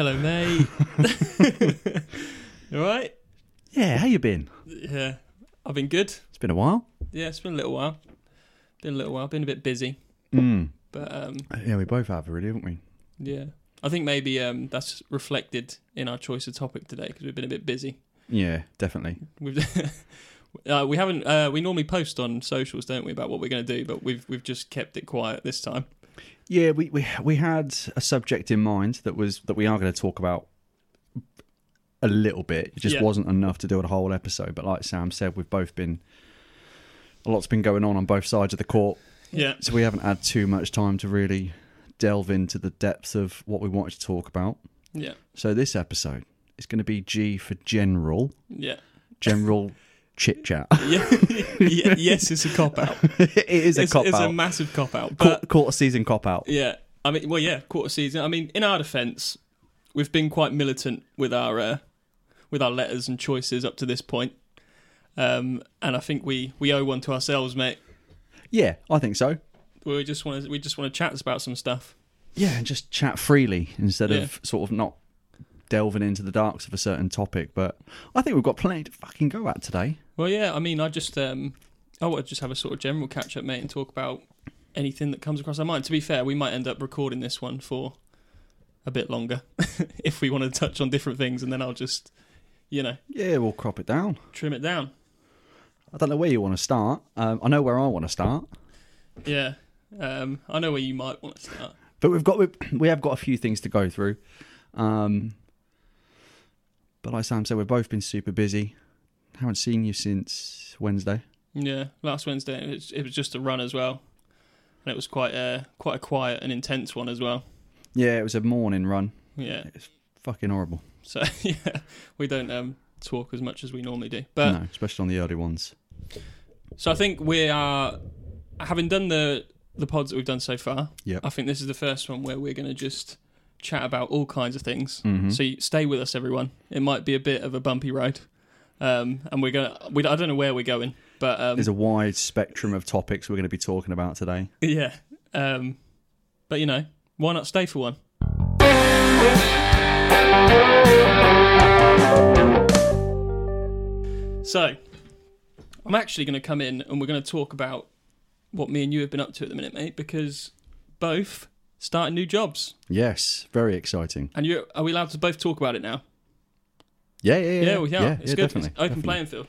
Hello, mate. all right? Yeah, how you been? Yeah, I've been good. It's been a while. Yeah, it's been a little while. Been a little while. Been a bit busy, Mm. but um, Yeah, we both have, really, haven't we? yeah. I think maybe um, that's reflected in our choice of topic today because we've been a bit busy. Yeah, definitely. We've uh, we haven't. Uh, we normally post on socials, don't we, about what we're going to do, but we've we've just kept it quiet this time. Yeah, we, we we had a subject in mind that was that we are going to talk about a little bit. It just Yeah. wasn't enough to do a whole episode. But like Sam said, we've both been a lot's been going on on both sides of the court, Yeah, so we haven't had too much time to really delve into the depths of what we wanted to talk about. yeah, So this episode is going to be G for general, yeah, general chit chat. yeah. yeah yes, it's a cop out. it is a It's, cop it's a massive cop out, but Quarter, quarter season cop out. Yeah, I mean, well, yeah, quarter season. I mean, in our defence, we've been quite militant with our uh, with our letters and choices up to this point, um, and I think we we owe one to ourselves, mate. Yeah, I think so. We just want to we just want to chat about some stuff. Yeah, and just chat freely instead Yeah. of sort of not delving into the darks of a certain topic. But I think we've got plenty to fucking go at today. Well, yeah, I mean, I just um, I want to just have a sort of general catch up, mate, and talk about anything that comes across our mind. To be fair, we might end up recording this one for a bit longer if we want to touch on different things, and then I'll just, you know, Yeah, we'll crop it down. trim it down. I don't know where you want to start. Um, I know where I want to start, Yeah. Um, I know where you might want to start. but we've got we, we have got a few things to go through. Um, but like Sam said, we've both been super busy. Haven't seen you since Wednesday. Yeah, last Wednesday it was, it was just a run as well, and it was quite a quite a quiet and intense one as well. Yeah, it was a morning run. Yeah, it's Fucking horrible. so yeah, we don't um, talk as much as we normally do. But no, especially on the early ones. so I think we are having done the the pods that we've done so far. Yep. I think this is the first one where we're going to just chat about all kinds of things. Mhm. So you, stay with us, everyone. It might be a bit of a bumpy ride, um, and we're gonna. We, I don't know where we're going, but um, There's a wide spectrum of topics we're going to be talking about today. Yeah. Um, but you know, why not stay for one? So, I'm actually going to come in and we're going to talk about what me and you have been up to at the minute, mate, because both starting new jobs. Yes, very exciting. And you are we allowed to both talk about it now? Yeah, yeah, yeah. Yeah, we are. Yeah, it's yeah, good. definitely. It's open definitely. playing field.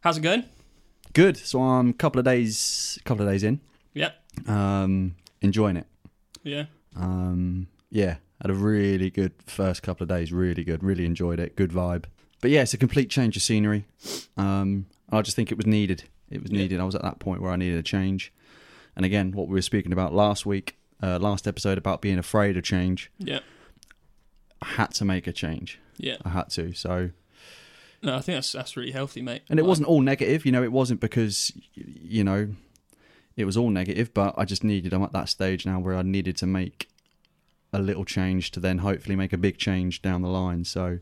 How's it going? Good. So I'm a couple of days, couple of days in. Yeah. Um, enjoying it. Yeah. Um, yeah, had a really good first couple of days. Really good. Really enjoyed it. Good vibe. But yeah, it's a complete change of scenery. Um, I just think it was needed. It was Yeah. needed. I was at that point where I needed a change. And again, what we were speaking about last week, uh, last episode about being afraid of change. Yeah. I had to make a change. Yeah. I had to. So No, I think that's that's really healthy, mate. and it Like- wasn't all negative you know it wasn't because you know it was all negative but i just needed i'm at that stage now where i needed to make a little change to then hopefully make a big change down the line so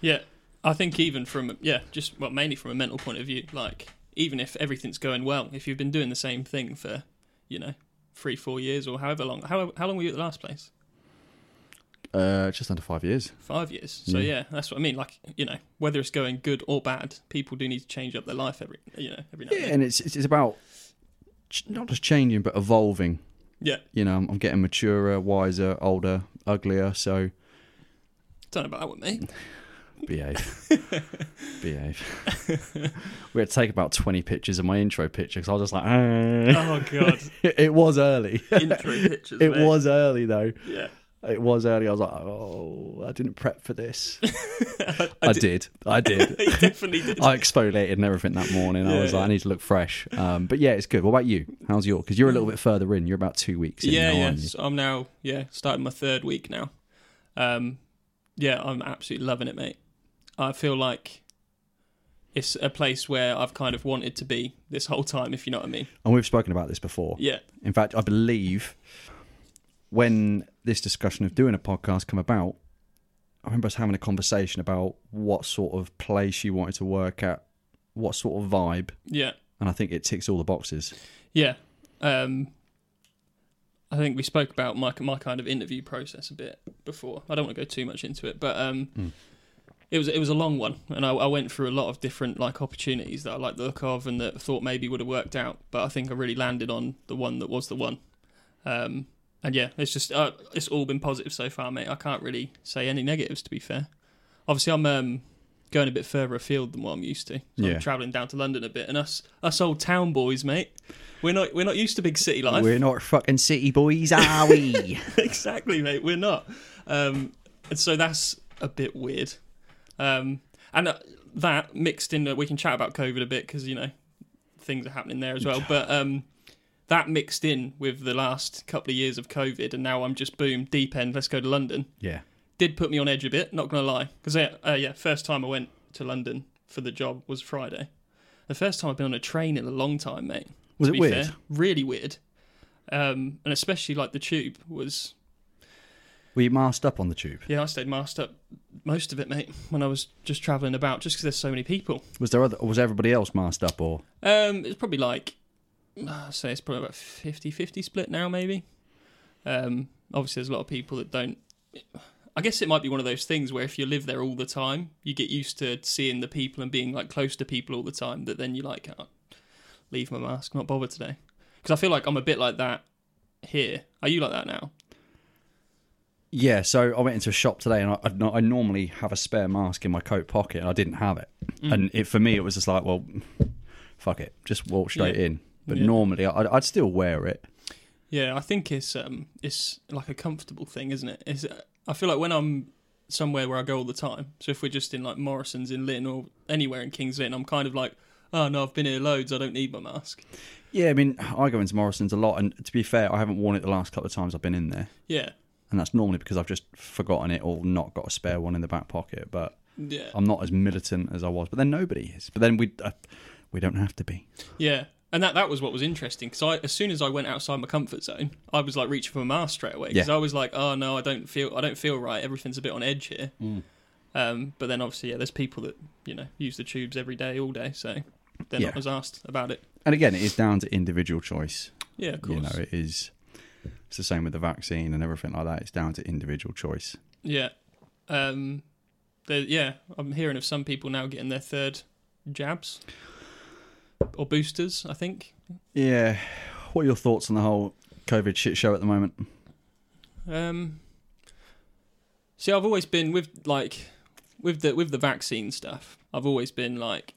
Yeah, I think even from yeah, just well, mainly from a mental point of view, like even if everything's going well, if you've been doing the same thing for you know three, four years or however long, how how long were you at the last place? uh just under five years Five years. So Yeah. yeah, that's what I mean. Like you know, whether it's going good or bad, people do need to change up their life every you know every now yeah and then. and it's it's it's about not just changing but evolving Yeah, you know i'm, I'm getting maturer wiser older uglier so don't know about that one, mate. behave behave we had to take about 20 pictures of my intro picture because i was just like ah. oh god, it was early intro pictures. it was early though Yeah, It was early. I was like, oh, I didn't prep for this. I, I did. I did. you definitely did. I exfoliated and everything that morning. I Yeah, was like. I need to look fresh. Um, but yeah, it's good. What about you? How's your? Because you're a little bit further in. You're about two weeks in yeah, now, yeah. aren't you? So I'm now yeah starting my third week now. Um, yeah, I'm absolutely loving it, mate. I feel like it's a place where I've kind of wanted to be this whole time, if you know what I mean. And we've spoken about this before. Yeah, In fact, I believe when this discussion of doing a podcast come about, I remember us having a conversation about what sort of place you wanted to work at, what sort of vibe, yeah, and I think it ticks all the boxes. yeah. Um, I think we spoke about my my kind of interview process a bit before. I don't want to go too much into it, but um, Mm. It was it was a long one, and I, I went through a lot of different like opportunities that I liked the look of and that I thought maybe would have worked out. But I think I really landed on the one that was the one. Um, and yeah, it's just uh, it's all been positive so far, mate. I can't really say any negatives to be fair. Obviously, I'm um, going a bit further afield than what I'm used to. So Yeah. I'm travelling down to London a bit, and us us old town boys, mate. We're not we're not used to big city life. We're not fucking city boys, are we? exactly, mate. We're not. Um, and so that's a bit weird. Um, and uh, that mixed in, uh, we can chat about COVID a bit because you know things are happening there as well. But um, that mixed in with the last couple of years of COVID, and now I'm just boom deep end. Let's go to London. yeah. Did put me on edge a bit. Not gonna lie, because uh, uh, yeah, first time I went to London for the job was Friday. The first time I've been on a train in a long time, mate. Was it weird? fair. Really weird. Um, and especially like the tube was Were you masked up on the tube? yeah, I stayed masked up most of it, mate, when I was just travelling about, just because there's so many people. Was there other? Was everybody else masked up or? Um, it's probably like, I'd say it's probably about 50 50 split now, maybe. Um, obviously, there's a lot of people that don't. I guess it might be one of those things where if you live there all the time, you get used to seeing the people and being like close to people all the time. That then you like, oh, leave my mask, not bother today. Because I feel like I'm a bit like that here. Are you like that now? Yeah. So I went into a shop today, and I, I, normally have a spare mask in my coat pocket, and I didn't have it. Mm. And it for me, it was just like, well, fuck it, just walk straight Yeah. in. But Yeah. normally, I'd, I'd still wear it. Yeah, I think it's um it's like a comfortable thing, isn't it? It's, I feel like when I'm somewhere where I go all the time. So if we're just in like Morrison's in Lynn or anywhere in Kings Lynn, I'm kind of like, oh no, I've been here loads. I don't need my mask. Yeah, I mean, I go into Morrison's a lot, and to be fair, I haven't worn it the last couple of times I've been in there, Yeah, and that's normally because I've just forgotten it or not got a spare one in the back pocket. But yeah, I'm not as militant as I was. But then nobody is. But then we uh, we don't have to be. yeah. And that that was what was interesting because I as soon as I went outside my comfort zone, I was like reaching for my mask straight away because Yeah. I was like, oh no, I don't feel I don't feel right. Everything's a bit on edge here. Um, but then obviously, yeah, there's people that you know use the tubes every day, all day, so they're Yeah. not as asked about it. And again, it is down to individual choice. Yeah, of course. You know, it is. It's the same with the vaccine and everything like that. It's down to individual choice. Yeah. Um yeah, I'm hearing of some people now getting their third jabs or boosters, I think. Yeah. What are your thoughts on the whole COVID shit show at the moment? Um See, I've always been with like with the with the vaccine stuff. I've always been like,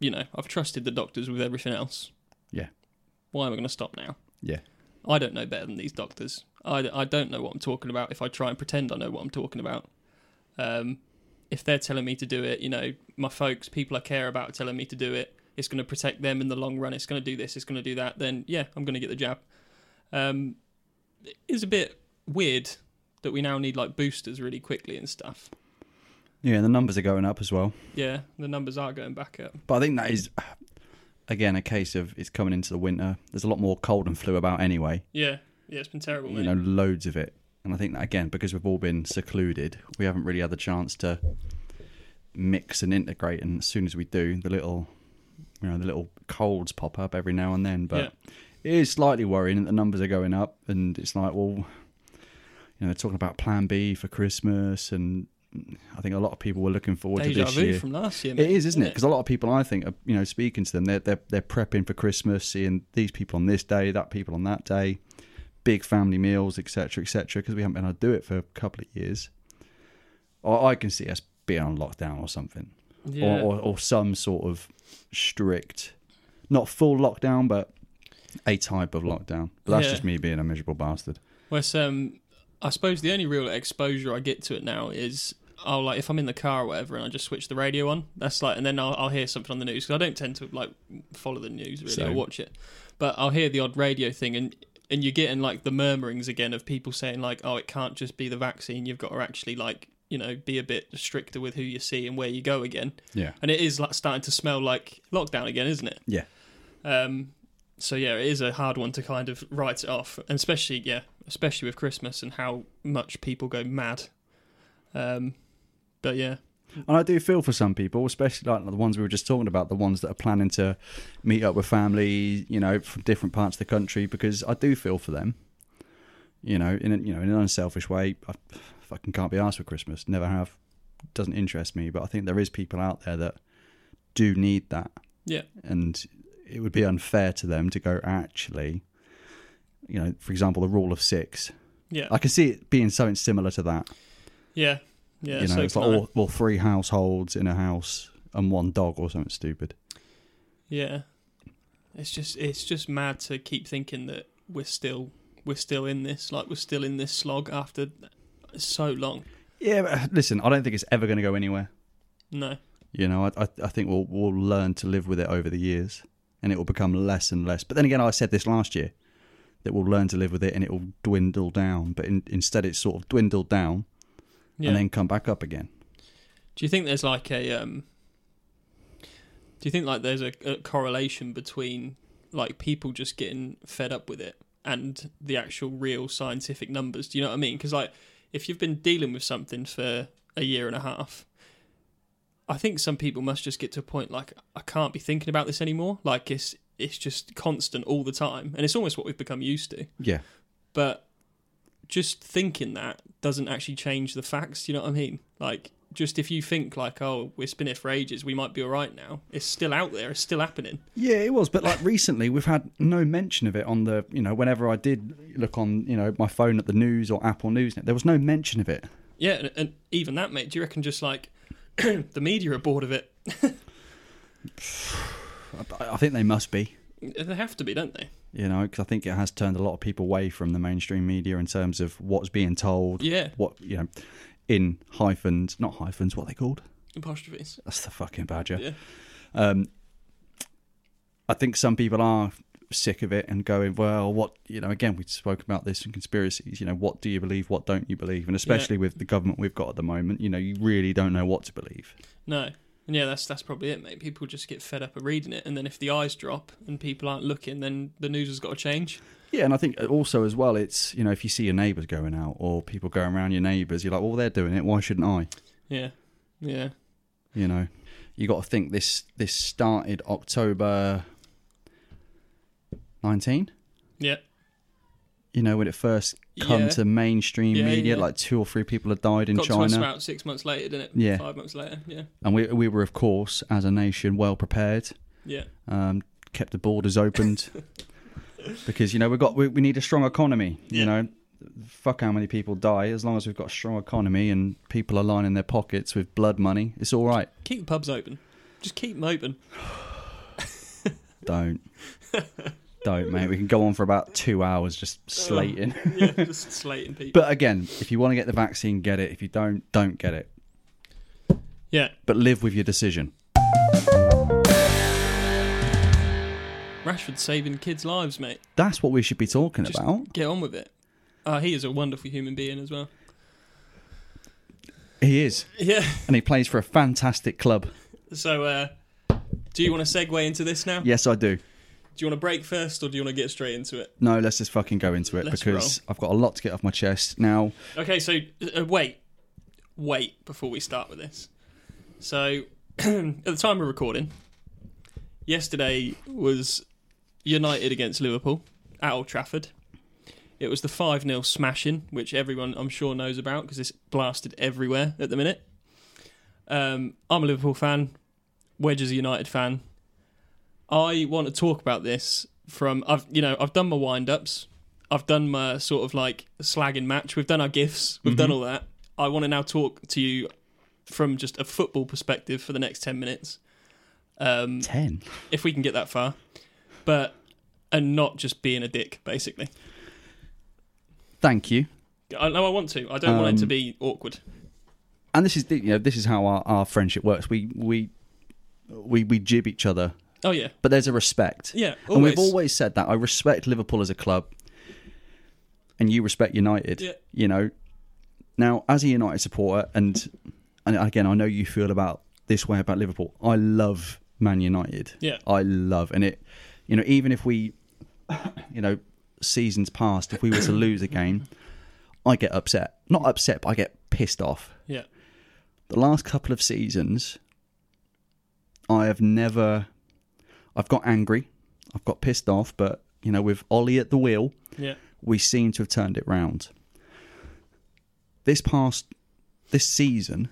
you know, I've trusted the doctors with everything else. Yeah. Why am I going to stop now? Yeah. I don't know better than these doctors. I, I don't know what I'm talking about if I try and pretend I know what I'm talking about. Um, if they're telling me to do it, you know, my folks, people I care about, are telling me to do it. It's going to protect them in the long run. It's going to do this. It's going to do that. Then yeah, I'm going to get the jab. Um, it is a bit weird that we now need like boosters really quickly and stuff. Yeah, the numbers are going up as well. Yeah, the numbers are going back up. But I think that is, again, a case of it's coming into the winter. There's a lot more cold and flu about anyway. Yeah, yeah, it's been terrible. You Mate. know, loads of it. And I think that, again, because we've all been secluded, we haven't really had the chance to mix and integrate. And as soon as we do, the little, you know, the little colds pop up every now and then. But it is slightly worrying that the numbers are going up. And it's like, well, you know, they're talking about Plan B for Christmas. And I think a lot of people were looking forward Deja to this year. from last year. It mate, is, isn't it? Because a lot of people, I think, are, you know, speaking to them, they're they're they're prepping for Christmas, seeing these people on this day, that people on that day, big family meals, etc., etc. Because we haven't been able to do it for a couple of years. Or I can see us being on lockdown or something, Yeah. or, or or some sort of strict, not full lockdown, but a type of lockdown. But that's Yeah. just me being a miserable bastard. Well, um, I suppose the only real exposure I get to it now is I'll like if I'm in the car or whatever, and I just switch the radio on. That's like, and then I'll, I'll hear something on the news because I don't tend to like follow the news really or watch it, but I'll hear the odd radio thing, and and you're getting like the murmurings again of people saying like, oh, it can't just be the vaccine. You've got to actually like you know be a bit stricter with who you see and where you go again. Yeah, And it is like starting to smell like lockdown again, isn't it? yeah, Um, so yeah, it is a hard one to kind of write it off, and especially yeah, especially with Christmas and how much people go mad. Um, but yeah, And I do feel for some people, especially like the ones we were just talking about, the ones that are planning to meet up with family, you know, from different parts of the country, because I do feel for them. You know, in a, you know, in an unselfish way, I fucking can't be asked for Christmas. Never have. Doesn't interest me. But I think there is people out there that do need that, Yeah. and it would be unfair to them to go actually. You know, for example, the rule of six. Yeah. I can see it being something similar to that. yeah. Yeah. you know, so it's like all, well, three households in a house and one dog or something stupid. Yeah. It's just it's just mad to keep thinking that we're still we're still in this like we're still in this slog after so long. Yeah, but uh, listen, I don't think it's ever going to go anywhere. No. You know, I, I, I think we'll we'll learn to live with it over the years, and it will become less and less. But then again, I said this last year that we'll learn to live with it, and it will dwindle down. But in, instead, it's sort of dwindled down Yeah. and then come back up again. Do you think there's like a um do you think like there's a, a correlation between like people just getting fed up with it and the actual real scientific numbers? Do you know what I mean? Because like if you've been dealing with something for a year and a half, I think some people must just get to a point like I can't be thinking about this anymore. Like it's it's just constant all the time, and it's almost what we've become used to. Yeah, But just thinking that doesn't actually change the facts. You know what I mean? Like, just if you think like, oh, we're spinning it for ages, we might be all right now. It's still out there. It's still happening. yeah, it was. But like recently, we've had no mention of it on the. You know, whenever I did look on, you know, my phone at the news or Apple News, there was no mention of it. Yeah, and, and even that, mate. Do you reckon just like the media are bored of it? I think they must be. They have to be, don't they? You know, because I think it has turned a lot of people away from the mainstream media in terms of what's being told. Yeah, What you know, in hyphens, not hyphens. What are they called? apostrophes. That's the fucking badger. Yeah, Um, I think some people are sick of it and going, well, what you know? Again, we spoke about this in conspiracies. You know, what do you believe? What don't you believe? And especially with the government we've got at the moment, you know, you really don't know what to believe. no, yeah, that's that's probably it, mate. People just get fed up of reading it, and then if the eyes drop and people aren't looking, then the news has got to change. Yeah, and I think uh, also as well, it's you know, if you see your neighbours going out or people going around your neighbours, you're like, well, they're doing it. Why shouldn't I? Yeah, yeah, You know, you got to think this this started October nineteen. yeah. You know, when it first come Yeah. to mainstream Yeah, media, yeah. like two or three people had died in got to us China, about six months later, didn't it? Yeah. five months later. Yeah, and we we were of course as a nation well prepared. yeah, Um, kept the borders opened because you know we got we, we need a strong economy. You know, fuck how many people die as long as we've got a strong economy and people are lining their pockets with blood money. It's all right. keep the pubs open. Just keep them open. Don't. Don't, mate. We can go on for about two hours just slating. yeah, just slating people. But again, if you want to get the vaccine, get it. If you don't, don't get it. yeah, But live with your decision. Rashford saving kids' lives, mate. That's what we should be talking Just- about. Get on with it. Uh, he is a wonderful human being as well. He is. Yeah. And he plays for a fantastic club. So, uh, do you want to segue into this now? Yes, I do. Do you want to break first, or do you want to get straight into it? No, let's just fucking go into it Let's because I've got a lot to get off my chest. Now, Okay, so uh, wait, wait before we start with this. So, at the time of recording, yesterday was United against Liverpool at Old Trafford. It was the 5 0 smashing, which everyone I'm sure knows about because it's blasted everywhere at the minute. Um, I'm a Liverpool fan, Wedge is a United fan. I want to talk about this from I've you know I've done my wind ups, I've done my sort of like slagging match. We've done our gifts, we've done all that. I want to now talk to you from just a football perspective for the next ten minutes, um, 10. if we can get that far, but and not just being a dick, basically. Thank you. I know I want to. I don't want it to Um, be awkward. And this is you know this is how our, our friendship works. We we we we jib each other, Oh yeah, but there's a respect. yeah. And we've always said that. I respect Liverpool as a club, and you respect United. Yeah. You know, now as a United supporter, and and again, I know you feel about this way about Liverpool. I love Man United. Yeah. I love, and it, you know, even if we, you know, seasons past, if we were to lose a game, I get upset. Not upset, but I get pissed off. Yeah. The last couple of seasons, I have never. I've got angry, I've got pissed off, but you know, with Ollie at the wheel, Yeah. we seem to have turned it round. This past this season,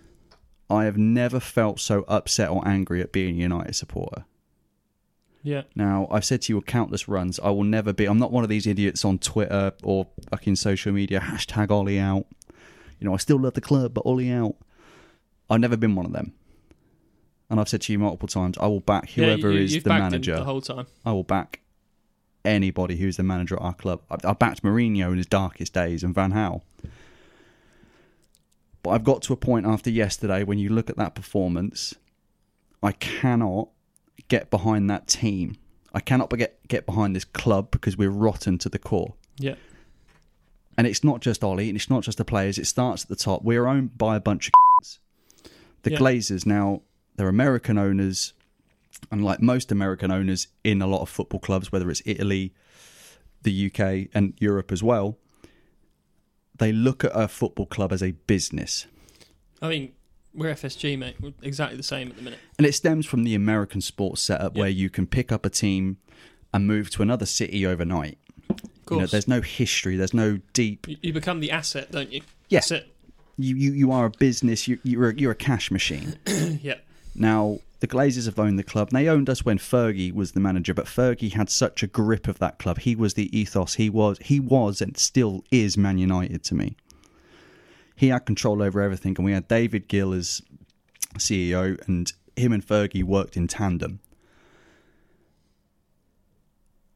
I have never felt so upset or angry at being a United supporter. Yeah. Now, I've said to you countless runs, I will never be. I'm not one of these idiots on Twitter or fucking social media, hashtag Ollie out. You know, I still love the club, but Ollie out. I've never been one of them. And I've said to you multiple times, I will back whoever yeah, you, is the manager. the whole time. I will back anybody who's the manager at our club. I, I backed Mourinho in his darkest days and Van Gaal. But I've got to a point after yesterday when you look at that performance, I cannot get behind that team. I cannot get get behind this club because we're rotten to the core. Yeah. And it's not just Ollie, and it's not just the players. It starts at the top. We're owned by a bunch of the Yeah. Glazers now. They're American owners, and like most American owners in a lot of football clubs, whether it's Italy, the UK, and Europe as well, they look at a football club as a business. I mean, we're FSG, mate. We're exactly the same at the minute. And it stems from the American sports setup Yeah. where you can pick up a team and move to another city overnight. Of You know, there's no history, there's no deep. you, become the asset, don't you? Yeah. That's. You you, you are a business. You you're a, you're a cash machine. yeah. Now the Glazers have owned the club. They owned us when Fergie was the manager, but Fergie had such a grip of that club. He was the ethos. He was he was and still is Man United to me. He had control over everything, and we had David Gill as CEO, and him and Fergie worked in tandem.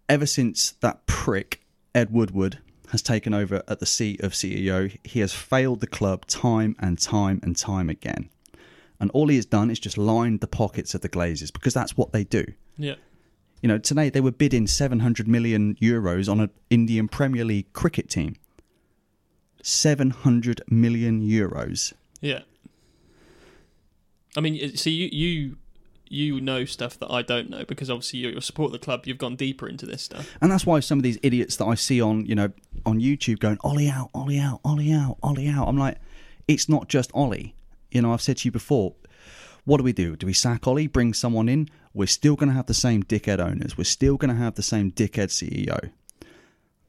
Ever since that prick Ed Woodward has taken over at the seat of CEO, he has failed the club time and time and time again. And all he has done is just lined the pockets of the Glazers because that's what they do. Yeah. You know, today they were bidding 700 million euros on an Indian Premier League cricket team. 700 million euros. Yeah. I mean, see, you you you know stuff that I don't know because obviously you're support the club. You've gone deeper into this stuff. And that's why some of these idiots that I see on, you know, on YouTube going, Ollie out, Ollie out, Ollie out, Ollie out. I'm like, it's not just Ollie. You know, I've said to you before, what do we do? Do we sack Ollie, bring someone in? We're still going to have the same dickhead owners. We're still going to have the same dickhead CEO.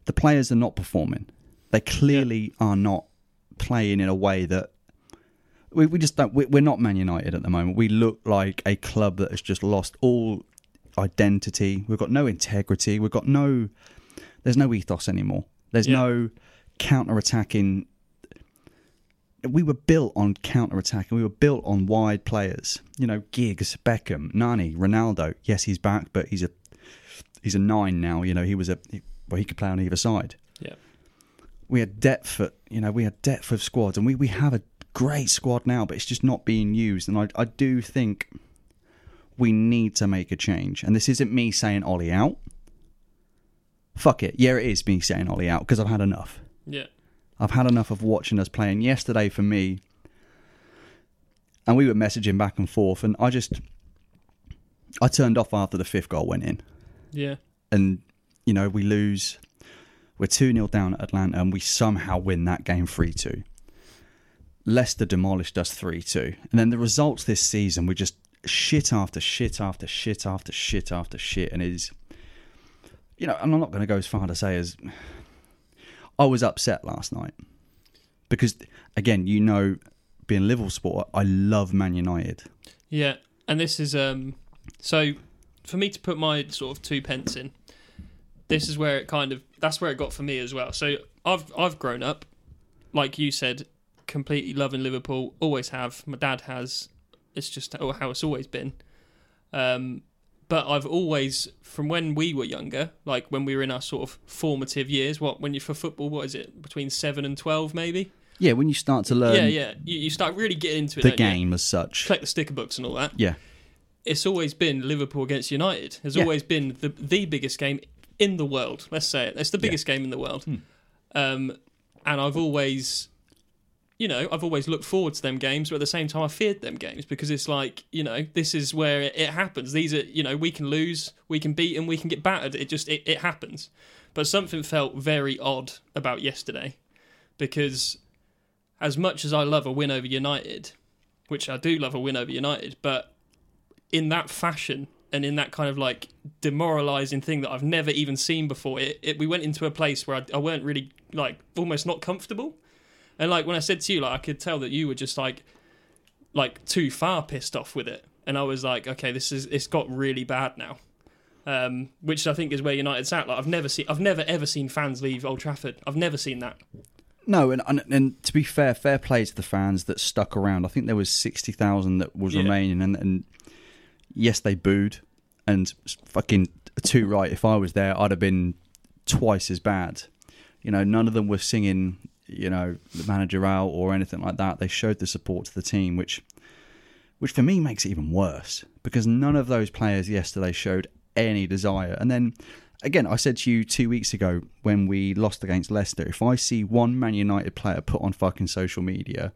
The players are not performing. They clearly are not playing in a way that we, we just don't. we- We're not Man United at the moment. We look like a club that has just lost all identity. We've got no integrity. We've got no. There's no ethos anymore. There's Yeah. no counter attacking. We were built on counter attack and We were built on wide players. You know, Giggs, Beckham, Nani, Ronaldo. Yes, he's back, but he's a he's a nine now. You know, he was a well, he could play on either side. Yeah. We had depth at you know we had depth of squads, and we we have a great squad now, but it's just not being used. And I I do think we need to make a change. And this isn't me saying Ollie out. Fuck it. Yeah, it is me saying Ollie out because I've had enough. Yeah. I've had enough of watching us playing. Yesterday for me, and we were messaging back and forth, and I just I turned off after the fifth goal went in, Yeah. and you know we lose. We're two 0 down at Atalanta, and we somehow win that game three two. Leicester demolished us three two, and then the results this season were just shit after shit after shit after shit after shit, and is. You know, and I'm not going to go as far to say as I was upset last night because, again, you know, being Liverpool supporter, I love Man United. Yeah, and this is um so for me to put my sort of two pence in. This is where it kind of that's where it got for me as well. So I've I've grown up, like you said, completely loving Liverpool. Always have. My dad has. It's just how it's always been. Um, but I've always, from when we were younger, like when we were in our sort of formative years, what when you for football, what is it between seven and twelve, maybe? Yeah, when you start to learn yeah, yeah. You, you start really getting into it. the don't you? game as such. collect the sticker books and all that Yeah, it's always been Liverpool against United. Has Yeah. always been the the biggest game in the world. Let's say it. It's the biggest game in the world. Hmm. Um, and I've always, you know, I've always looked forward to them games, but at the same time, I feared them games because it's like, you know, this is where it, it happens. These are, you know, we can lose, we can beat, and we can get battered. It just it, it happens. But something felt very odd about yesterday because, as much as I love a win over United, which I do love a win over United, but in that fashion and in that kind of like demoralizing thing that I've never even seen before. It, it we went into a place where I, I weren't really like almost not comfortable, and like when I said to you, like I could tell that you were just like like too far pissed off with it, and I was like, okay, this is it's got really bad now. Um, which I think is where United's at. Like I've never seen, I've never ever seen fans leave Old Trafford. I've never seen that. No, and, and and to be fair, fair play to the fans that stuck around. I think there was sixty thousand that was Yeah. remaining, and, and yes, they booed, and fucking too right. If I was there, I'd have been twice as bad. You know, none of them were singing, you know, the manager out or anything like that. They showed the support to the team, which, which for me makes it even worse because none of those players yesterday showed any desire. And then again, I said to you two weeks ago when we lost against Leicester, if I see one Man United player put on fucking social media,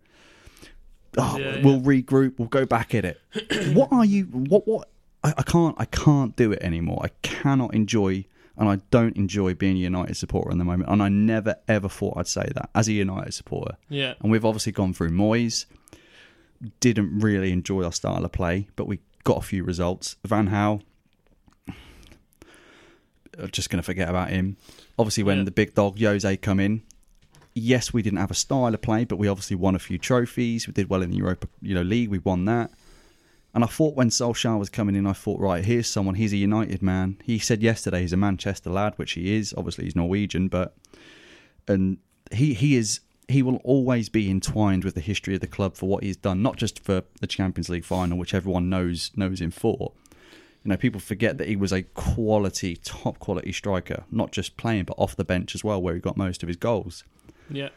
oh, Yeah, yeah. we'll regroup, we'll go back at it. what are you? What? What? I, I can't. I can't do it anymore. I cannot enjoy, and I don't enjoy being a United supporter in the moment. And I never ever thought I'd say that as a United supporter. Yeah, And we've obviously gone through Moyes. Didn't really enjoy our style of play, but we got a few results. Van Gaal. Just going to forget about him. Obviously, when Yeah. the big dog Jose come in, yes, we didn't have a style of play, but we obviously won a few trophies. We did well in the Europa, you know, League. We won that. And I thought when Solskjaer was coming in, I thought, right, here's someone. He's a United man. He said yesterday he's a Manchester lad, which he is. Obviously, he's Norwegian, but and he he is he will always be entwined with the history of the club for what he's done, not just for the Champions League final, which everyone knows knows him for. You know, people forget that he was a quality, top quality striker, not just playing but off the bench as well, where he got most of his goals. yeah,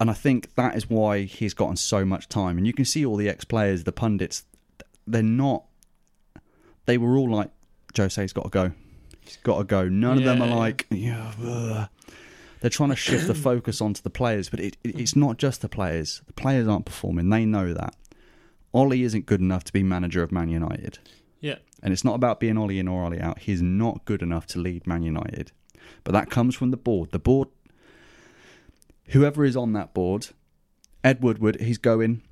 And I think that is why he's gotten so much time. And you can see all the ex players, the pundits, they're not. They were all like, Jose's got to go. He's got to go. None of them are like, yeah. ugh." They're trying to shift the focus onto the players, but it, it, it's not just the players. The players aren't performing. They know that. Ollie isn't good enough to be manager of Man United. yeah, And it's not about being Ollie in or Ollie out. He's not good enough to lead Man United. But that comes from the board. The board, whoever is on that board, Ed Woodward, he's going.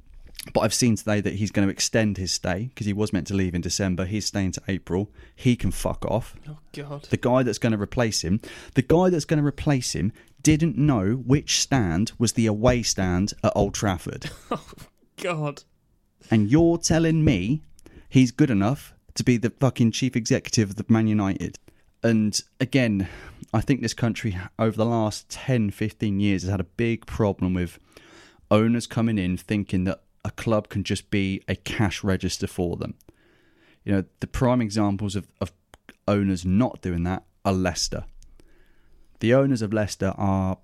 But I've seen today that he's going to extend his stay because he was meant to leave in December. He's staying to April. He can fuck off. Oh God. The guy that's going to replace him, the guy that's going to replace him didn't know which stand was the away stand at Old Trafford. Oh God. And you're telling me he's good enough to be the fucking chief executive of the Man United. And again, I think this country over the last 10, 15 years has had a big problem with owners coming in thinking that a club can just be a cash register for them. You know, the prime examples of, of owners not doing that are Leicester. The owners of Leicester are.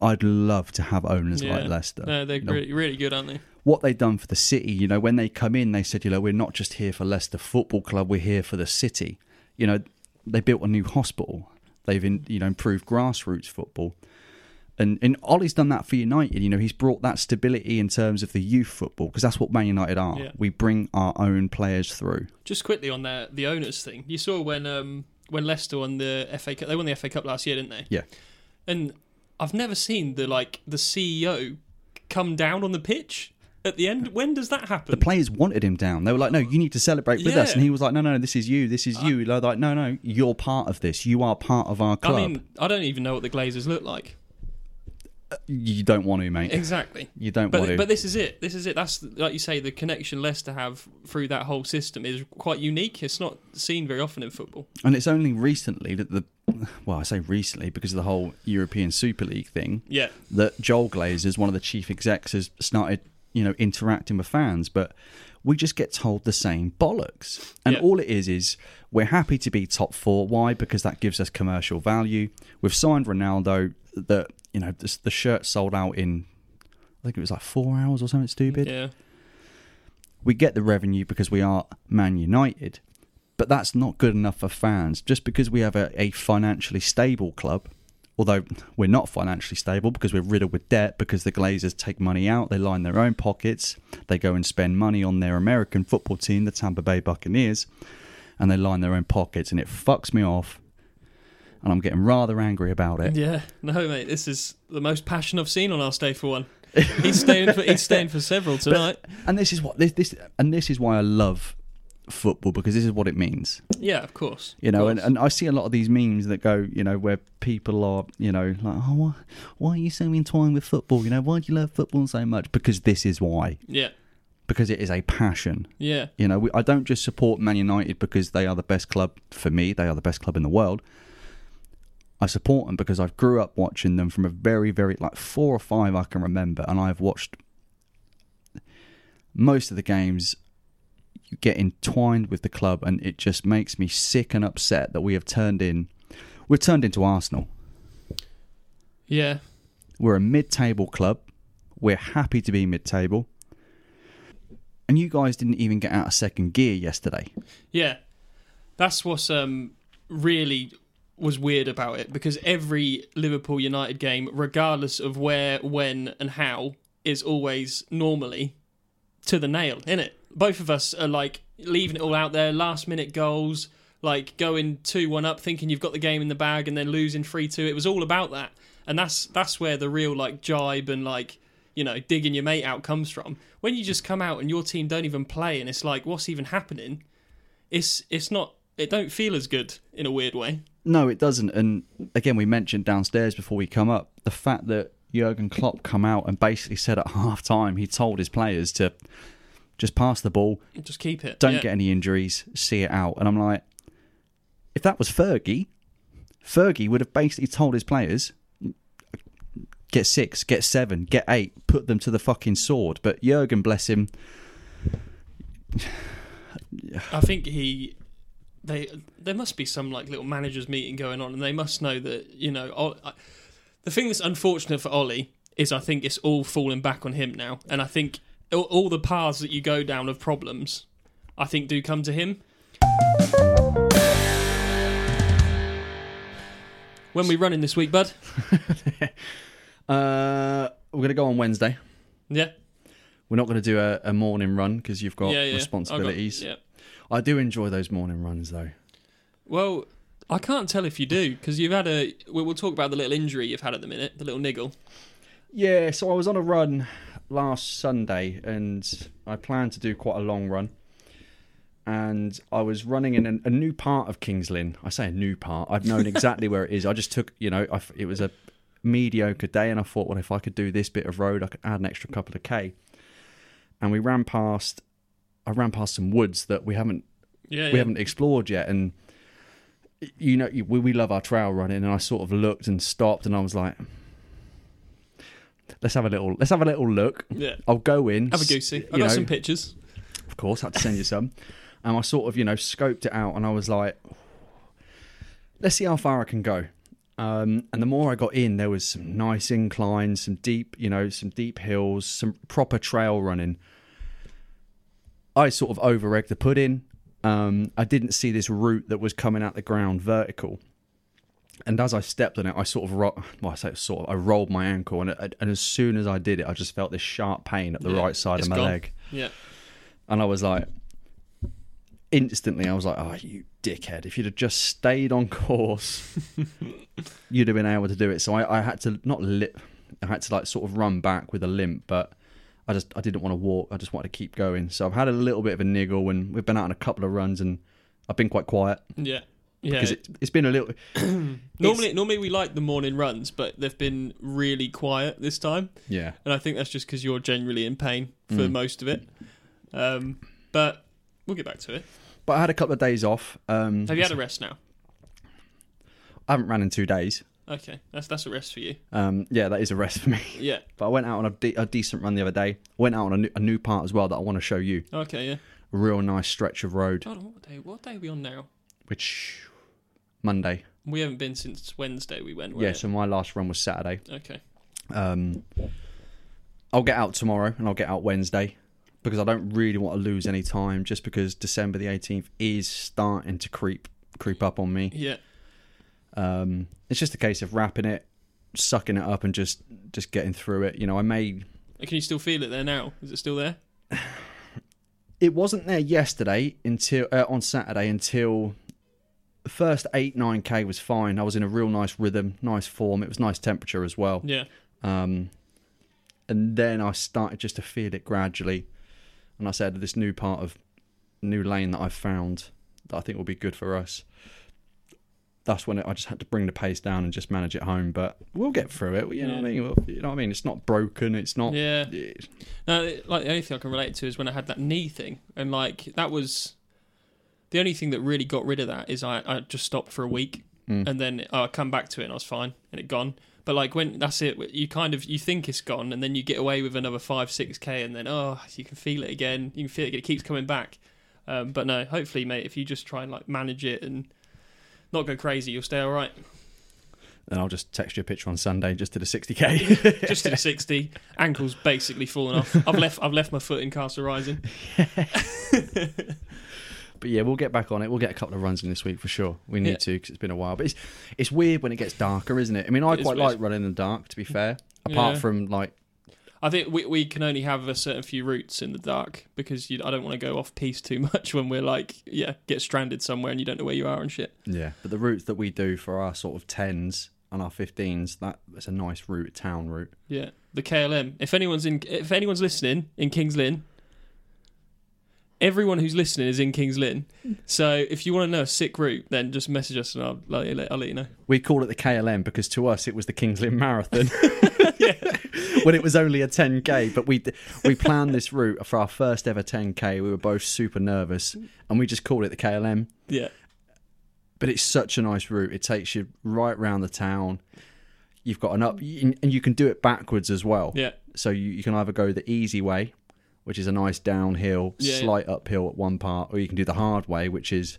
I'd love to have owners Yeah. like Leicester. No, they're You know, really, really good, aren't they? what they've done for the city. You know, when they come in, they said, you know, we're not just here for Leicester Football Club, we're here for the city. You know, they built a new hospital. They've, in, you know, improved grassroots football. And, and Ollie's done that for United. You know, he's brought that stability in terms of the youth football because that's what Man United are. Yeah. We bring our own players through. Just quickly on the the owners thing. You saw when um when Leicester won the FA Cup. They won the FA Cup last year, didn't they? Yeah. And I've never seen the like the CEO come down on the pitch at the end. When does that happen? The players wanted him down. They were like, no, you need to celebrate with us. And he was like, no, no, this is you. This is you. They're like, no, no, you're part of this. You are part of our club." I mean, I don't even know what the Glazers look like. Uh, you don't want to, mate. Exactly. You don't want But to. but this is it. This is it. That's like you say. The connection Leicester have through that whole system is quite unique. It's not seen very often in football. And it's only recently that the, well, I say recently because of the whole European Super League thing, Yeah. that Joel Glazers, one of the chief execs, has started, you know, interacting with fans. But we just get told the same bollocks. And Yeah. all it is is we're happy to be top four. Why? Because that gives us commercial value. We've signed Ronaldo. That you know, the, the shirt sold out in, I think it was like four hours or something stupid Yeah. we get the revenue because we are Man United, but that's not good enough for fans. Just because we have a, a financially stable club, although we're not financially stable because we're riddled with debt, because the Glazers take money out, they line their own pockets, they go and spend money on their American football team, the Tampa Bay Buccaneers, and they line their own pockets, and it fucks me off. And I'm getting rather angry about it. Yeah. No, mate. This is the most passion I've seen on our stay for one. He's staying for he's staying for several tonight. and this is what this this and this is why I love football because this is what it means. Yeah, of course. You know, and, course. and I see a lot of these memes that go, you know, where people are, you know, like, oh, why, why are you so entwined with football? You know, why do you love football so much? Because this is why. yeah, Because it is a passion. yeah, You know, we, I don't just support Man United because they are the best club for me. They are the best club in the world. I support them because I grew up watching them from a very, very like four or five I can remember, and I've watched most of the games. You get entwined with the club, and it just makes me sick and upset that we have turned in. We've turned into Arsenal. yeah. We're a mid-table club. We're happy to be mid-table. And you guys didn't even get out of second gear yesterday. Yeah, that's what's um really was weird about it because every Liverpool United game, regardless of where, when, and how, is always normally to the nail, isn't it? Both of us are like leaving it all out there, last minute goals, like going two one up, thinking you've got the game in the bag, and then losing three two. It was all about that, and that's that's where the real like jibe and like you know digging your mate out comes from. When you just come out and your team don't even play, and it's like what's even happening? It's it's not. It don't feel as good in a weird way. No, it doesn't. And again, we mentioned downstairs before we come up the fact that Jurgen Klopp come out and basically said at half time he told his players to just pass the ball, Just keep it. don't yeah. get any injuries, see it out. And I'm like, if that was Fergie, Fergie would have basically told his players, get six, get seven, get eight, put them to the fucking sword. But Jurgen, bless him, I think he they there must be some like little managers meeting going on, and they must know that you know. I, the thing that's unfortunate for Ollie is I think it's all falling back on him now, and I think all, all the paths that you go down of problems, I think do come to him. When we running this week, bud? uh, we're going to go on Wednesday. Yeah, We're not going to do a, a morning run because you've got yeah, yeah. I got- responsibilities. yeah. I do enjoy those morning runs though. Well, I can't tell if you do because you've had a. We'll, we'll talk about the little injury you've had at the minute, the little niggle. Yeah, so I was on a run last Sunday and I planned to do quite a long run. And I was running in a, a new part of Kings Lynn. I say a new part. I've known exactly where it is. I just took, you know, I it was a mediocre day, and I thought, well, if I could do this bit of road, I could add an extra couple of k. And we ran past. I ran past some woods that we haven't Yeah, we yeah. haven't explored yet, and you know we, we love our trail running. And I sort of looked and stopped, and I was like, let's have a little let's have a little look. yeah. I'll go in. Have a goosey. I've got know, some pictures. Of course, had to send you some. And I sort of, you know, scoped it out and I was like, let's see how far I can go. Um, and the more I got in, there was some nice inclines, some deep, you know, some deep hills, some proper trail running. I sort of over egged the pudding. Um, I didn't see this route that was coming out the ground vertical. And as I stepped on it, I sort of, ro- well, I say sort of, I rolled my ankle, and, and as soon as I did it, I just felt this sharp pain at the Yeah, right side of my gone. leg. Yeah. And I was like, instantly, I was like, oh, you dickhead. If you'd have just stayed on course, you'd have been able to do it. So I, I had to not lip, I had to like sort of run back with a limp, but I just, I didn't want to walk. I just wanted to keep going. So I've had a little bit of a niggle and we've been out on a couple of runs and I've been quite quiet Yeah. Yeah. because it, it's been a little, normally, normally we like the morning runs, but they've been really quiet this time, yeah. and I think that's just because you're generally in pain for Mm. most of it. Um, but we'll get back to it. But I had a couple of days off. Um, Have you had a rest now? I haven't ran in two days. Okay, that's that's a rest for you. Um, yeah, that is a rest for me. Yeah. But I went out on a, de- a decent run the other day. Went out on a new, a new part as well that I want to show you. Okay. Yeah. A real nice stretch of road, Hold on. What day? What day are we on now? which Monday. We haven't been since Wednesday. We went. Yeah, so my last run was Saturday. Okay. Um, I'll get out tomorrow and I'll get out Wednesday because I don't really want to lose any time. Just because December the 18th is starting to creep creep up on me. Yeah. Um, it's just a case of wrapping it, sucking it up, and just just getting through it. You know, I may. Can you still feel it there now? Is it still there? It wasn't there yesterday until uh, on Saturday until the first eight nine k was fine. I was in a real nice rhythm, nice form. It was nice temperature as well. Yeah. Um, and then I started just to feel it gradually. And I said this new part of new lane that I've found that I think will be good for us. That's when it, I just had to bring the pace down and just manage it home. But we'll get through it. You know what I mean? We'll- You know what I mean? It's not broken. It's not. Yeah. it- No, like the only thing I can relate to is when I had that knee thing, and like that was the only thing that really got rid of that is I, I just stopped for a week, Mm. and then I come back to it and I was fine and it gone. But like when that's it, you kind of you think it's gone, and then you get away with another five six k, and then oh you can feel it again. You can feel it. It keeps coming back. Um, but no, hopefully, mate, if you just try and like manage it and not go crazy, you'll stay all right. Then I'll just text you a picture on Sunday just to the 60k. Just to the sixty, ankles basically falling off. I've left I've left my foot in Castle Rising. But yeah, we'll get back on it. We'll get a couple of runs in this week for sure. We need Yeah. to because it's been a while. But it's it's weird when it gets darker, isn't it? I mean, I It quite like running in the dark. To be fair, apart Yeah. from like I think we we can only have a certain few routes in the dark because you, I don't want to go off piece too much when we're like yeah get stranded somewhere and you don't know where you are and shit. yeah, but the routes that we do for our sort of tens and our fifteens, that that's a nice route, town route. Yeah, the KLM. If anyone's in if anyone's listening in Kings Lynn, everyone who's listening is in Kings Lynn. So if you want to know a sick route, then just message us and I'll let you, I'll let you know. We call it the KLM because to us it was the Kings Lynn Marathon. when it was only a 10k, but we we planned this route for our first ever 10k. We were both super nervous, and we just called it the KLM. Yeah, but it's such a nice route. It takes you right round the town. You've got an up, and you can do it backwards as well. yeah, So you, you can either go the easy way, which is a nice downhill, Yeah, yeah. slight uphill at one part, or you can do the hard way, which is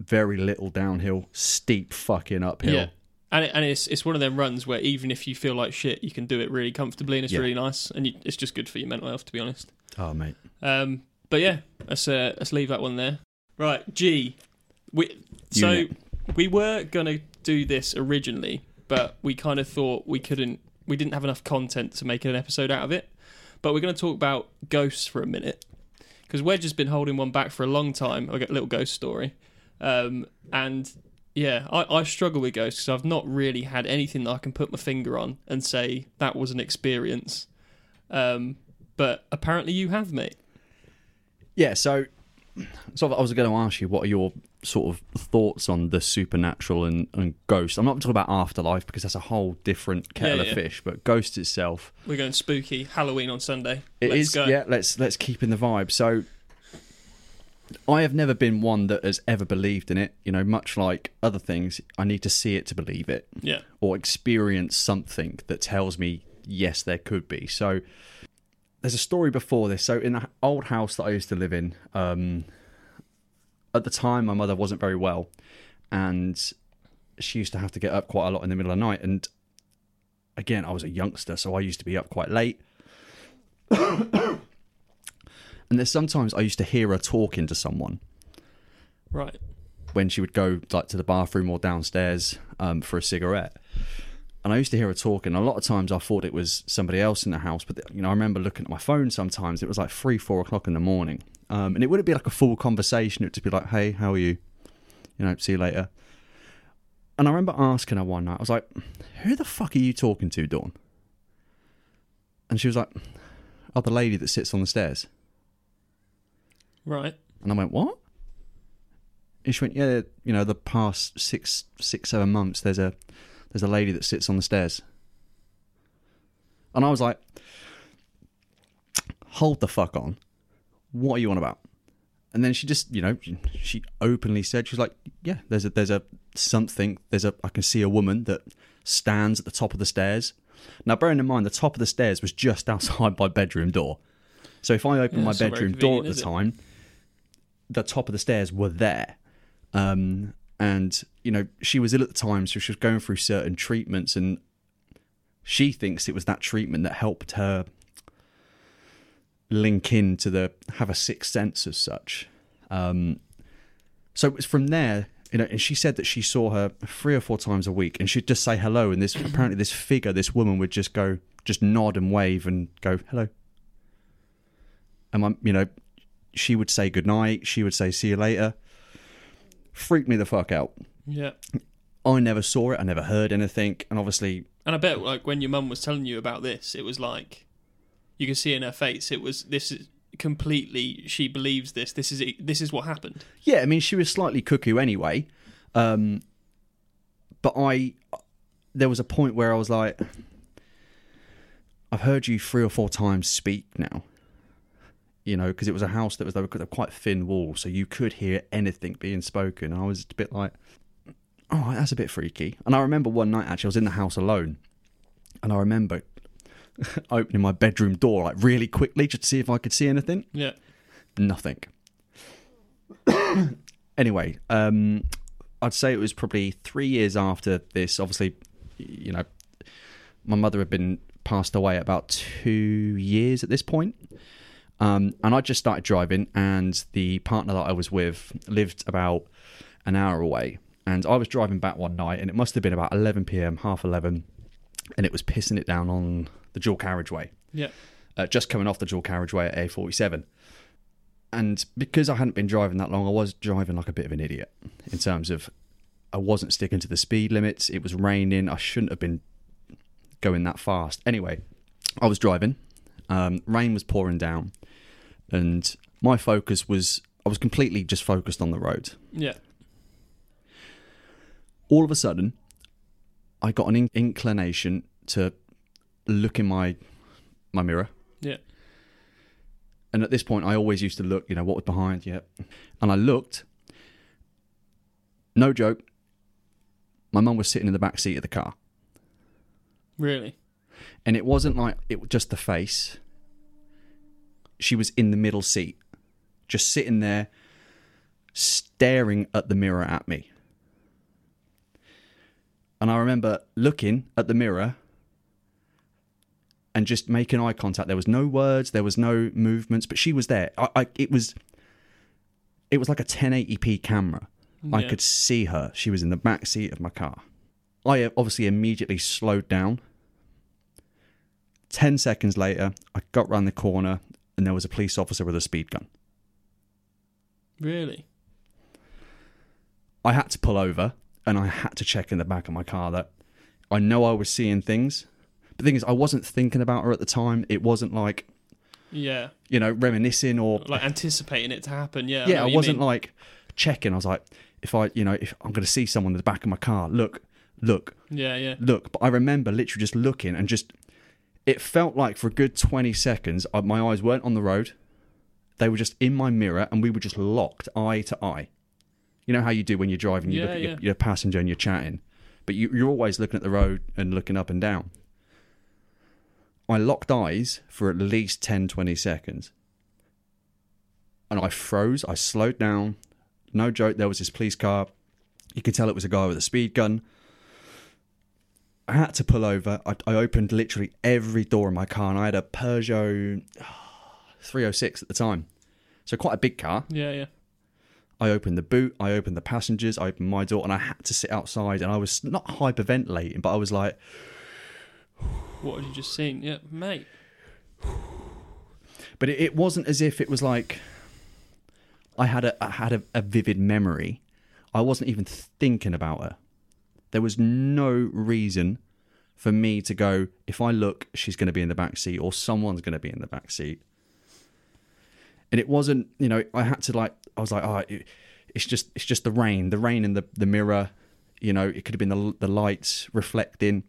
very little downhill, steep fucking uphill. yeah. And it, and it's it's one of them runs where even if you feel like shit, you can do it really comfortably and it's Yeah. really nice and you, it's just good for your mental health to be honest. Oh mate, Um, but yeah, let's uh, let's leave that one there. Right, G. We so Unit. we were gonna do this originally, but we kind of thought we couldn't. We didn't have enough content to make an episode out of it. But we're going to talk about ghosts for a minute because Wedge has been holding one back for a long time. I got a little ghost story, um, and yeah, I, I struggle with ghosts because I've not really had anything that I can put my finger on and say that was an experience. Um, but apparently you have, mate. yeah. So, so I was going to ask you, what are your sort of thoughts on the supernatural and, and ghosts? I'm not talking about afterlife because that's a whole different kettle Yeah, of fish, but ghosts itself. We're going spooky Halloween on Sunday. It Let's is, go. yeah. Let's let's keep in the vibe. So, I have never been one that has ever believed in it. You know, much like other things, I need to see it to believe it, Yeah. or experience something that tells me yes, there could be. So, there's a story before this. So, in the old house that I used to live in, um, at the time, my mother wasn't very well, and she used to have to get up quite a lot in the middle of the night. And again, I was a youngster, so I used to be up quite late. And there's sometimes I used to hear her talking to someone Right. when she would go like to the bathroom or downstairs um, for a cigarette. And I used to hear her talking. A lot of times I thought it was somebody else in the house, but you know I remember looking at my phone. Sometimes it was like three, four o'clock in the morning, um, and it wouldn't be like a full conversation. It would just be like, "Hey, how are you? You know, see you later." And I remember asking her one night, I was like, "Who the fuck are you talking to, Dawn?" And she was like, "Oh, the lady that sits on the stairs." Right. And I went, what? And she went, yeah, you know, the past six, six, seven months, there's a, there's a lady that sits on the stairs. And I was like, hold the fuck on. What are you on about? And then she just, you know, she openly said, she was like, yeah, there's a, there's a something, there's a, I can see a woman that stands at the top of the stairs. Now, bearing in mind, the top of the stairs was just outside my bedroom door. So if I opened Yeah, my it's not very bedroom door at the time, the top of the stairs were there. Um, and, you know, she was ill at the time, so she was going through certain treatments, and she thinks it was that treatment that helped her link into the have a sixth sense as such. Um, so it was from there, you know, and she said that she saw her three or four times a week, and she'd just say hello, and this apparently this figure, this woman, would just go, just nod and wave and go hello. And my, you know, she would say goodnight. She would say see you later. Freaked me the fuck out. Yeah. I never saw it. I never heard anything, and obviously, And I bet, like, when your mum was telling you about this, it was like you could see in her face. It was this is completely she believes this. This is this is what happened. Yeah, I mean, she was slightly cuckoo anyway. Um, but I, there was a point where I was like, I've heard you three or four times speak now. You know, because it was a house that was there were quite thin walls, so you could hear anything being spoken. I was a bit like, oh, that's a bit freaky. And I remember one night actually, I was in the house alone, and I remember opening my bedroom door like really quickly just to see if I could see anything. Yeah. Nothing. anyway, um, I'd say it was probably three years after this. Obviously, you know, my mother had been passed away about two years at this point. Um, and I just started driving, and the partner that I was with lived about an hour away. And I was driving back one night, and it must have been about 11 p.m., half 11, and it was pissing it down on the dual carriageway. Yeah. Uh, just coming off the dual carriageway at A47. And because I hadn't been driving that long, I was driving like a bit of an idiot in terms of I wasn't sticking to the speed limits. It was raining. I shouldn't have been going that fast. Anyway, I was driving. Um, rain was pouring down, and my focus was I was completely just focused on the road. Yeah. All of a sudden, I got an in- inclination to look in my my mirror. Yeah. And at this point, I always used to look, you know, what was behind Yeah. And I looked. No joke. My mum was sitting in the back seat of the car. Really. And it wasn't like it was just the face. She was in the middle seat, just sitting there, staring at the mirror at me. And I remember looking at the mirror and just making eye contact. There was no words, there was no movements, but she was there. I, I it was it was like a 1080p camera. I could see her. She was in the back seat of my car. I uh, obviously immediately slowed down. 10 seconds later, I got round the corner and there was a police officer with a speed gun. Really. I had to pull over and I had to check in the back of my car that I know I was seeing things. But the thing is, I wasn't thinking about her at the time. It wasn't like, Yeah. you know, reminiscing or. Like anticipating it to happen. Yeah. yeah, know I wasn't mean. like checking. I was like, if I, you know, if I'm going to see someone in the back of my car, look, look, Yeah. Yeah. look. But I remember literally just looking and just, it felt like for a good 20 seconds, my eyes weren't on the road. They were just in my mirror and we were just locked eye to eye. You know how you do when you're driving, you Yeah, look at your, your passenger and you're chatting, but you, you're always looking at the road and looking up and down. I locked eyes for at least 10, 20 seconds. And I froze. I slowed down. No joke, there was this police car. You could tell it was a guy with a speed gun. I had to pull over. I, I opened literally every door in my car, and I had a Peugeot 306 at the time. So quite a big car. Yeah. Yeah. I opened the boot, I opened the passengers, I opened my door, and I had to sit outside. And I was not hyperventilating, but I was like, What had you just seen? Yeah, mate. but it, it wasn't as if it was like I had a I had a, a vivid memory. I wasn't even thinking about her. There was no reason for me to go. If I look, she's going to be in the back seat, or someone's going to be in the back seat. And it wasn't, you know, I had to like, I was like, oh, it, it's just, it's just the rain, the rain in the the mirror. You know, it could have been the the lights reflecting,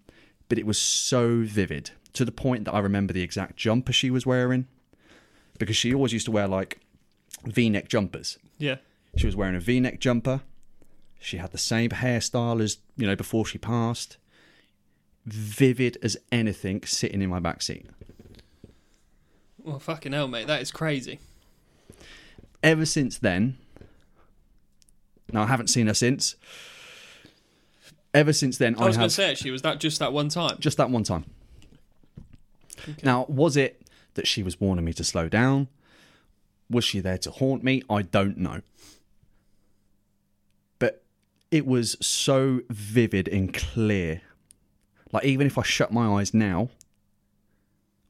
but it was so vivid to the point that I remember the exact jumper she was wearing because she always used to wear like V-neck jumpers. Yeah. She was wearing a V-neck jumper. She had the same hairstyle as you know before she passed. Vivid as anything, sitting in my back seat. Well, fucking hell, mate. That is crazy. Ever since then, now I haven't seen her since. Ever since then, I was going to say actually, was that just that one time? just that one time. Now, was it that she was warning me to slow down? Was she there to haunt me? I don't know. It was so vivid and clear. Like, even if I shut my eyes now,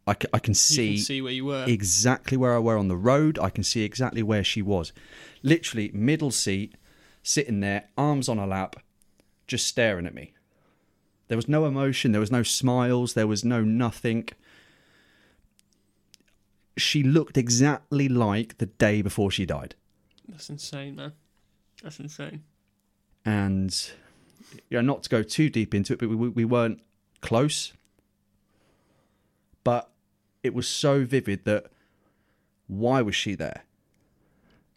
I ca- I can see, can see where you were. exactly where I were on the road. I can see exactly where she was. Literally, middle seat, sitting there, arms on her lap, just staring at me. There was no emotion, there was no smiles, there was no nothing. she looked exactly like the day before she died. That's insane, man. That's insane. And you know, not to go too deep into it, but we, we weren't close. But it was so vivid that why was she there?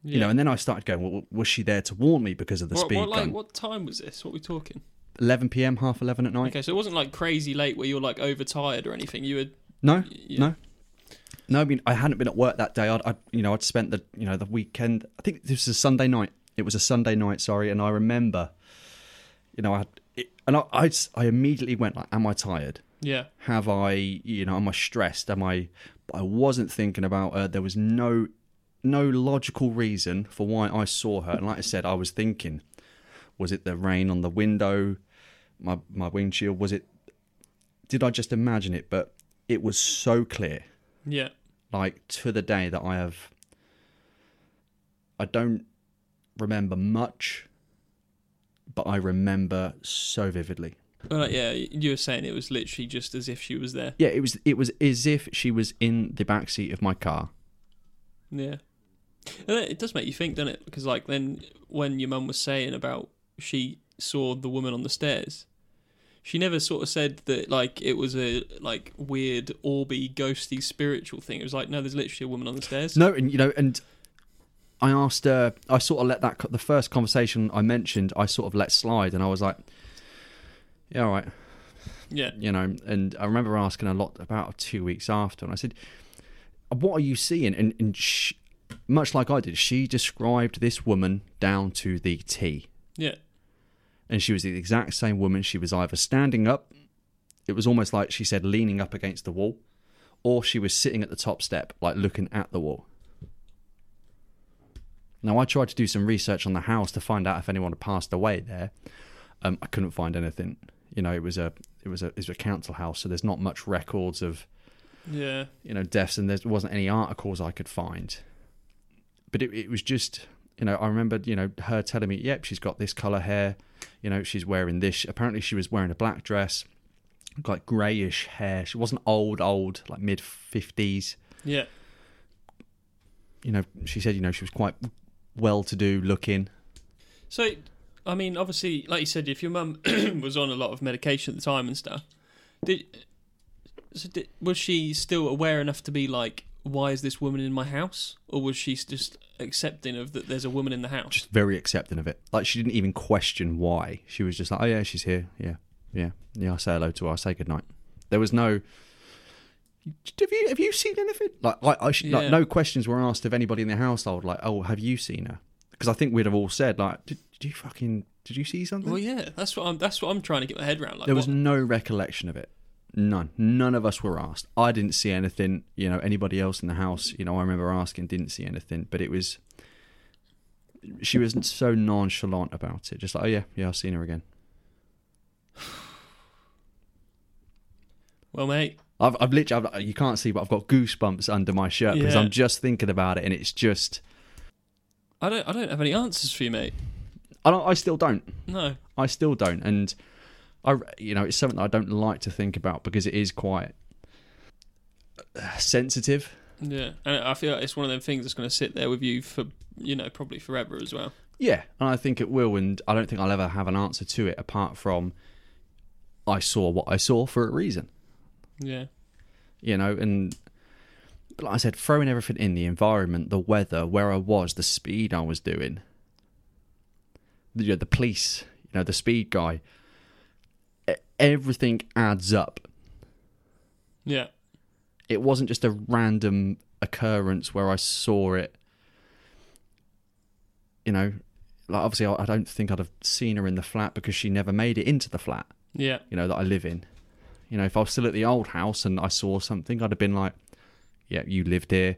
Yeah. You know, and then I started going, well, was she there to warn me because of the what, speed what, like, gun? what time was this? What are we talking? 11 p.m., half 11 at night? Okay, so it wasn't like crazy late where you're like overtired or anything. You were No, yeah. no. No, I mean, I hadn't been at work that day. I'd, I'd, you know, I'd spent the, you know, the weekend. I think this was a Sunday night. It was a Sunday night, sorry. And I remember, you know, I had, it, and I, I, I immediately went like, am I tired? Yeah. Have I, you know, am I stressed? Am I, but I wasn't thinking about her. There was no, no logical reason for why I saw her. And like I said, I was thinking, was it the rain on the window, my, my windshield? Was it, did I just imagine it? But it was so clear Yeah. like to the day that I have I don't remember much but I remember so vividly. Well, yeah, you were saying it was literally just as if she was there. Yeah, it was it was as if she was in the back seat of my car. Yeah. And it does make you think, doesn't it? Because like then when your mum was saying about she saw the woman on the stairs, she never sort of said that like it was a like weird orby ghosty spiritual thing. It was like no, there's literally a woman on the stairs. No, and you know, and I asked her. I sort of let that the first conversation I mentioned. I sort of let slide, and I was like, "Yeah, all right," Yeah. you know. And I remember asking a lot about two weeks after, and I said, "What are you seeing?" And, and she, much like I did, she described this woman down to the T. Yeah. and she was the exact same woman. She was either standing up, it was almost like she said leaning up against the wall, or she was sitting at the top step, like looking at the wall. Now, I tried to do some research on the house to find out if anyone had passed away there. Um, I couldn't find anything. You know, it was a it was a it was a council house, so there's not much records of Yeah. you know deaths, and there wasn't any articles I could find. But it, it was just you know I remembered you know her telling me, yep, she's got this color hair, you know she's wearing this. Apparently she was wearing a black dress, like greyish hair. She wasn't old, old, like mid fifties. Yeah. You know, she said you know she was quite well to do looking. So, I mean, obviously, like you said, if your mum was on a lot of medication at the time and stuff, did, so did was she still aware enough to be like, "Why is this woman in my house?" Or was she just accepting of that there's a woman in the house? Just very accepting of it. Like she didn't even question why. She was just like, oh yeah, she's here. Yeah, yeah, yeah. I say hello to her. I say goodnight. There was no. Have you have you seen anything? Like I, I sh- Yeah. like no questions were asked of anybody in the household. Like, oh, have you seen her? Because I think we'd have all said like, did, did you fucking did you see something? well, yeah, that's what I'm. That's what I'm trying to get my head around. Like, there was what- no recollection of it. None. None of us were asked. I didn't see anything. You know, anybody else in the house, you know, I remember asking, didn't see anything. But it was, she was so nonchalant about it. Just like, oh, yeah, yeah, I've seen her again. well, mate, I've, I've literally, I've, you can't see, but I've got goosebumps under my shirt because Yeah. I'm just thinking about it and it's just, I don't. I don't have any answers for you, mate. I, don't, I still don't. No. I still don't. And I, you know, it's something that I don't like to think about because it is quite uh, sensitive. Yeah, and I feel like it's one of them things that's going to sit there with you for you know probably forever as well. Yeah, and I think it will, and I don't think I'll ever have an answer to it apart from I saw what I saw for a reason, Yeah. you know. And like I said, throwing everything in the environment, the weather, where I was, the speed I was doing, the, you know, the police, you know, the speed guy, everything adds up. Yeah. It wasn't just a random occurrence where I saw it. You know, like obviously I I don't think I'd have seen her in the flat because she never made it into the flat. Yeah. you know, that I live in. You know, if I was still at the old house and I saw something, I'd have been like, "Yeah, you lived here."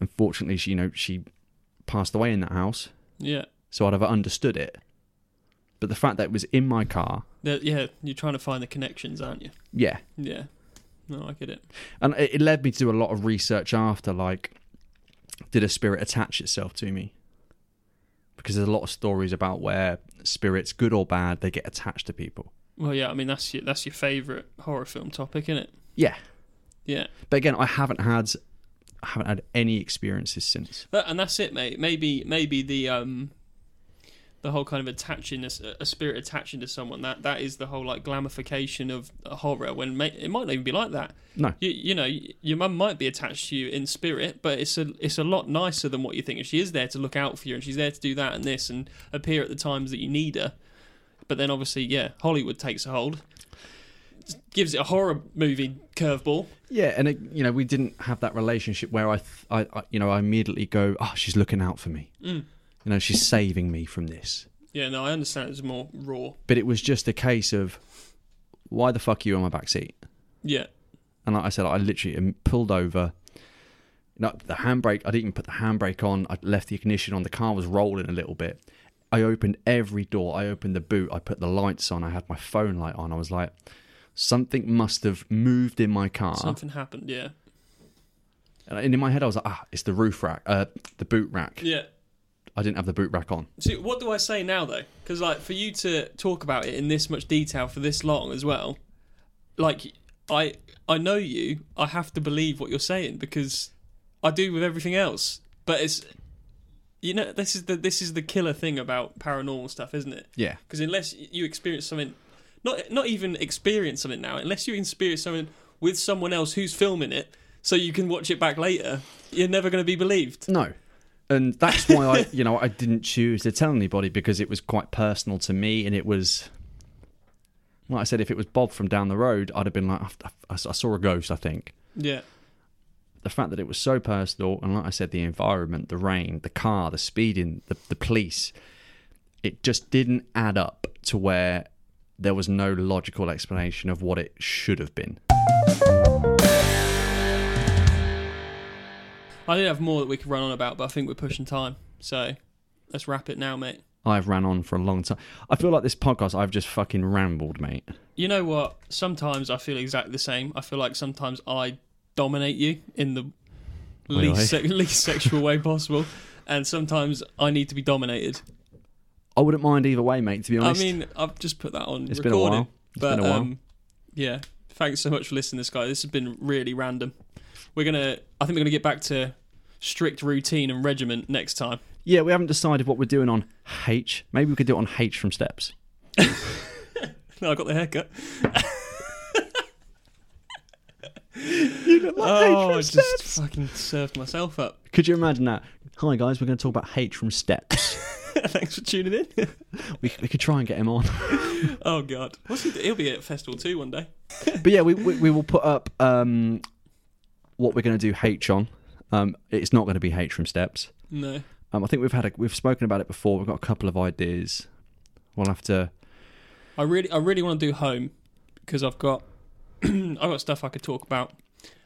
Unfortunately, she, you know, she passed away in that house, Yeah. so I'd have understood it. But the fact that it was in my car, The- yeah. You're trying to find the connections, aren't you? yeah, Yeah. No, I get it. and it, it led me to do a lot of research after, like, did a spirit attach itself to me? Because there's a lot of stories about where spirits, good or bad, they get attached to people. Well, yeah. I mean, that's your that's your favourite horror film topic, isn't it? Yeah, Yeah. But again, I haven't had I haven't had any experiences since. But, and that's it, mate. Maybe maybe the um the whole kind of attaching a, a spirit attaching to someone that that is the whole like glamification of horror when it might not even be like that. No. You, you know, your mum might be attached to you in spirit, but it's a it's a lot nicer than what you think. And she is there to look out for you, and she's there to do that and this, and appear at the times that you need her. But then obviously, yeah, Hollywood takes a hold, gives it a horror movie curveball. Yeah, and it, you know, we didn't have that relationship where I, th- I, I, you know, I immediately go, "Oh, she's looking out for me." Mm. You know, she's saving me from this. Yeah, no, I understand it's more raw. But it was just a case of, why the fuck are you on my back seat? Yeah, And like I said, I literally pulled over. No, the handbrake. I didn't even put the handbrake on. I left the ignition on. The car was rolling a little bit. I opened every door. I opened the boot. I put the lights on. I had my phone light on. I was like, something must have moved in my car. something happened. Yeah, And in my head, I was like, ah, it's the roof rack, uh, the boot rack. yeah. I didn't have the boot rack on. See, what do I say now though? Because like for you to talk about it in this much detail for this long as well, like I I know you. I have to believe what you're saying because I do with everything else. But it's you know this is the this is the killer thing about paranormal stuff, isn't it? Yeah. Because unless you experience something, not not even experience something now, unless you experience something with someone else who's filming it, so you can watch it back later, you're never going to be believed. No. And that's why I, you know, I didn't choose to tell anybody because it was quite personal to me, and it was, like I said, if it was Bob from down the road, I'd have been like, I, I saw a ghost. I think Yeah, the fact that it was so personal, and like I said, the environment, the rain, the car, the speeding, the the police, it just didn't add up to where there was no logical explanation of what it should have been. I did have more that we could run on about, but I think we're pushing time. So let's wrap it now, mate. I've ran on for a long time. I feel like this podcast, I've just fucking rambled, mate. You know what? Sometimes I feel exactly the same. I feel like sometimes I dominate you in the Really? least se- least sexual way possible, and sometimes I need to be dominated. I wouldn't mind either way, mate. To be honest, I mean, I've just put that on It's been a while. It's but been a while. um, yeah. Thanks so much for listening, this guy. This has been really random. We're gonna. I think we're gonna get back to strict routine and regiment next time. yeah, we haven't decided what we're doing on H. Maybe we could do it on H from Steps. No, I got the haircut. You look like oh, I just fucking served myself up. Could you imagine that? Hi guys, we're going to talk about H from Steps. Thanks for tuning in. we, we could try and get him on. oh god, What's he, he'll be at festival too one day. but yeah, we, we we will put up um what we're going to do H on. Um, it's not going to be H from Steps. No, Um, I think we've had a, we've spoken about it before. We've got a couple of ideas. We'll have to. I really, I really want to do home because I've got, I've got stuff I could talk about.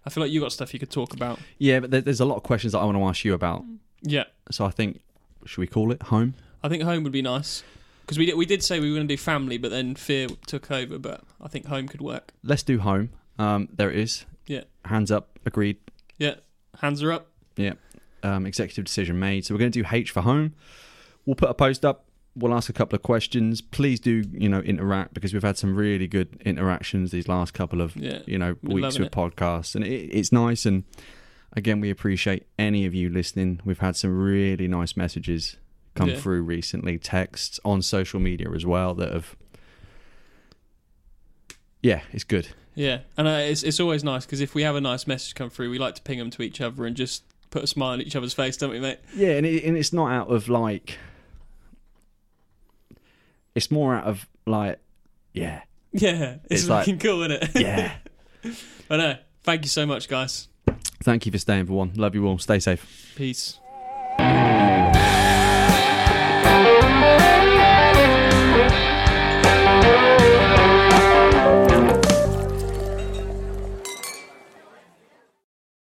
I feel like you got stuff you could talk about. Yeah, but there, there's a lot of questions that I want to ask you about. Yeah, So I think should we call it home? I think home would be nice because we did, we did say we were going to do family, but then fear took over. But I think home could work. Let's do home. Um, there it is. Yeah. Hands up. Agreed. Yeah, hands are up. Yeah. Um, executive decision made. So we're going to do H for home. We'll put a post up. We'll ask a couple of questions. Please do, you know, interact because we've had some really good interactions these last couple of, Yeah, you know, weeks with podcasts, and it, it's nice. And again, we appreciate any of you listening. We've had some really nice messages come Yeah. through recently, texts on social media as well that have. Yeah, it's good. yeah, and uh, it's it's always nice because if we have a nice message come through, we like to ping them to each other and just put a smile on each other's face, don't we, mate? Yeah, and, it, and it's not out of like. It's more out of like, yeah, Yeah, it's, It's like- fucking cool, isn't it? yeah. I know. Thank you so much, guys. Thank you for staying for one. Love you all. Stay safe. Peace.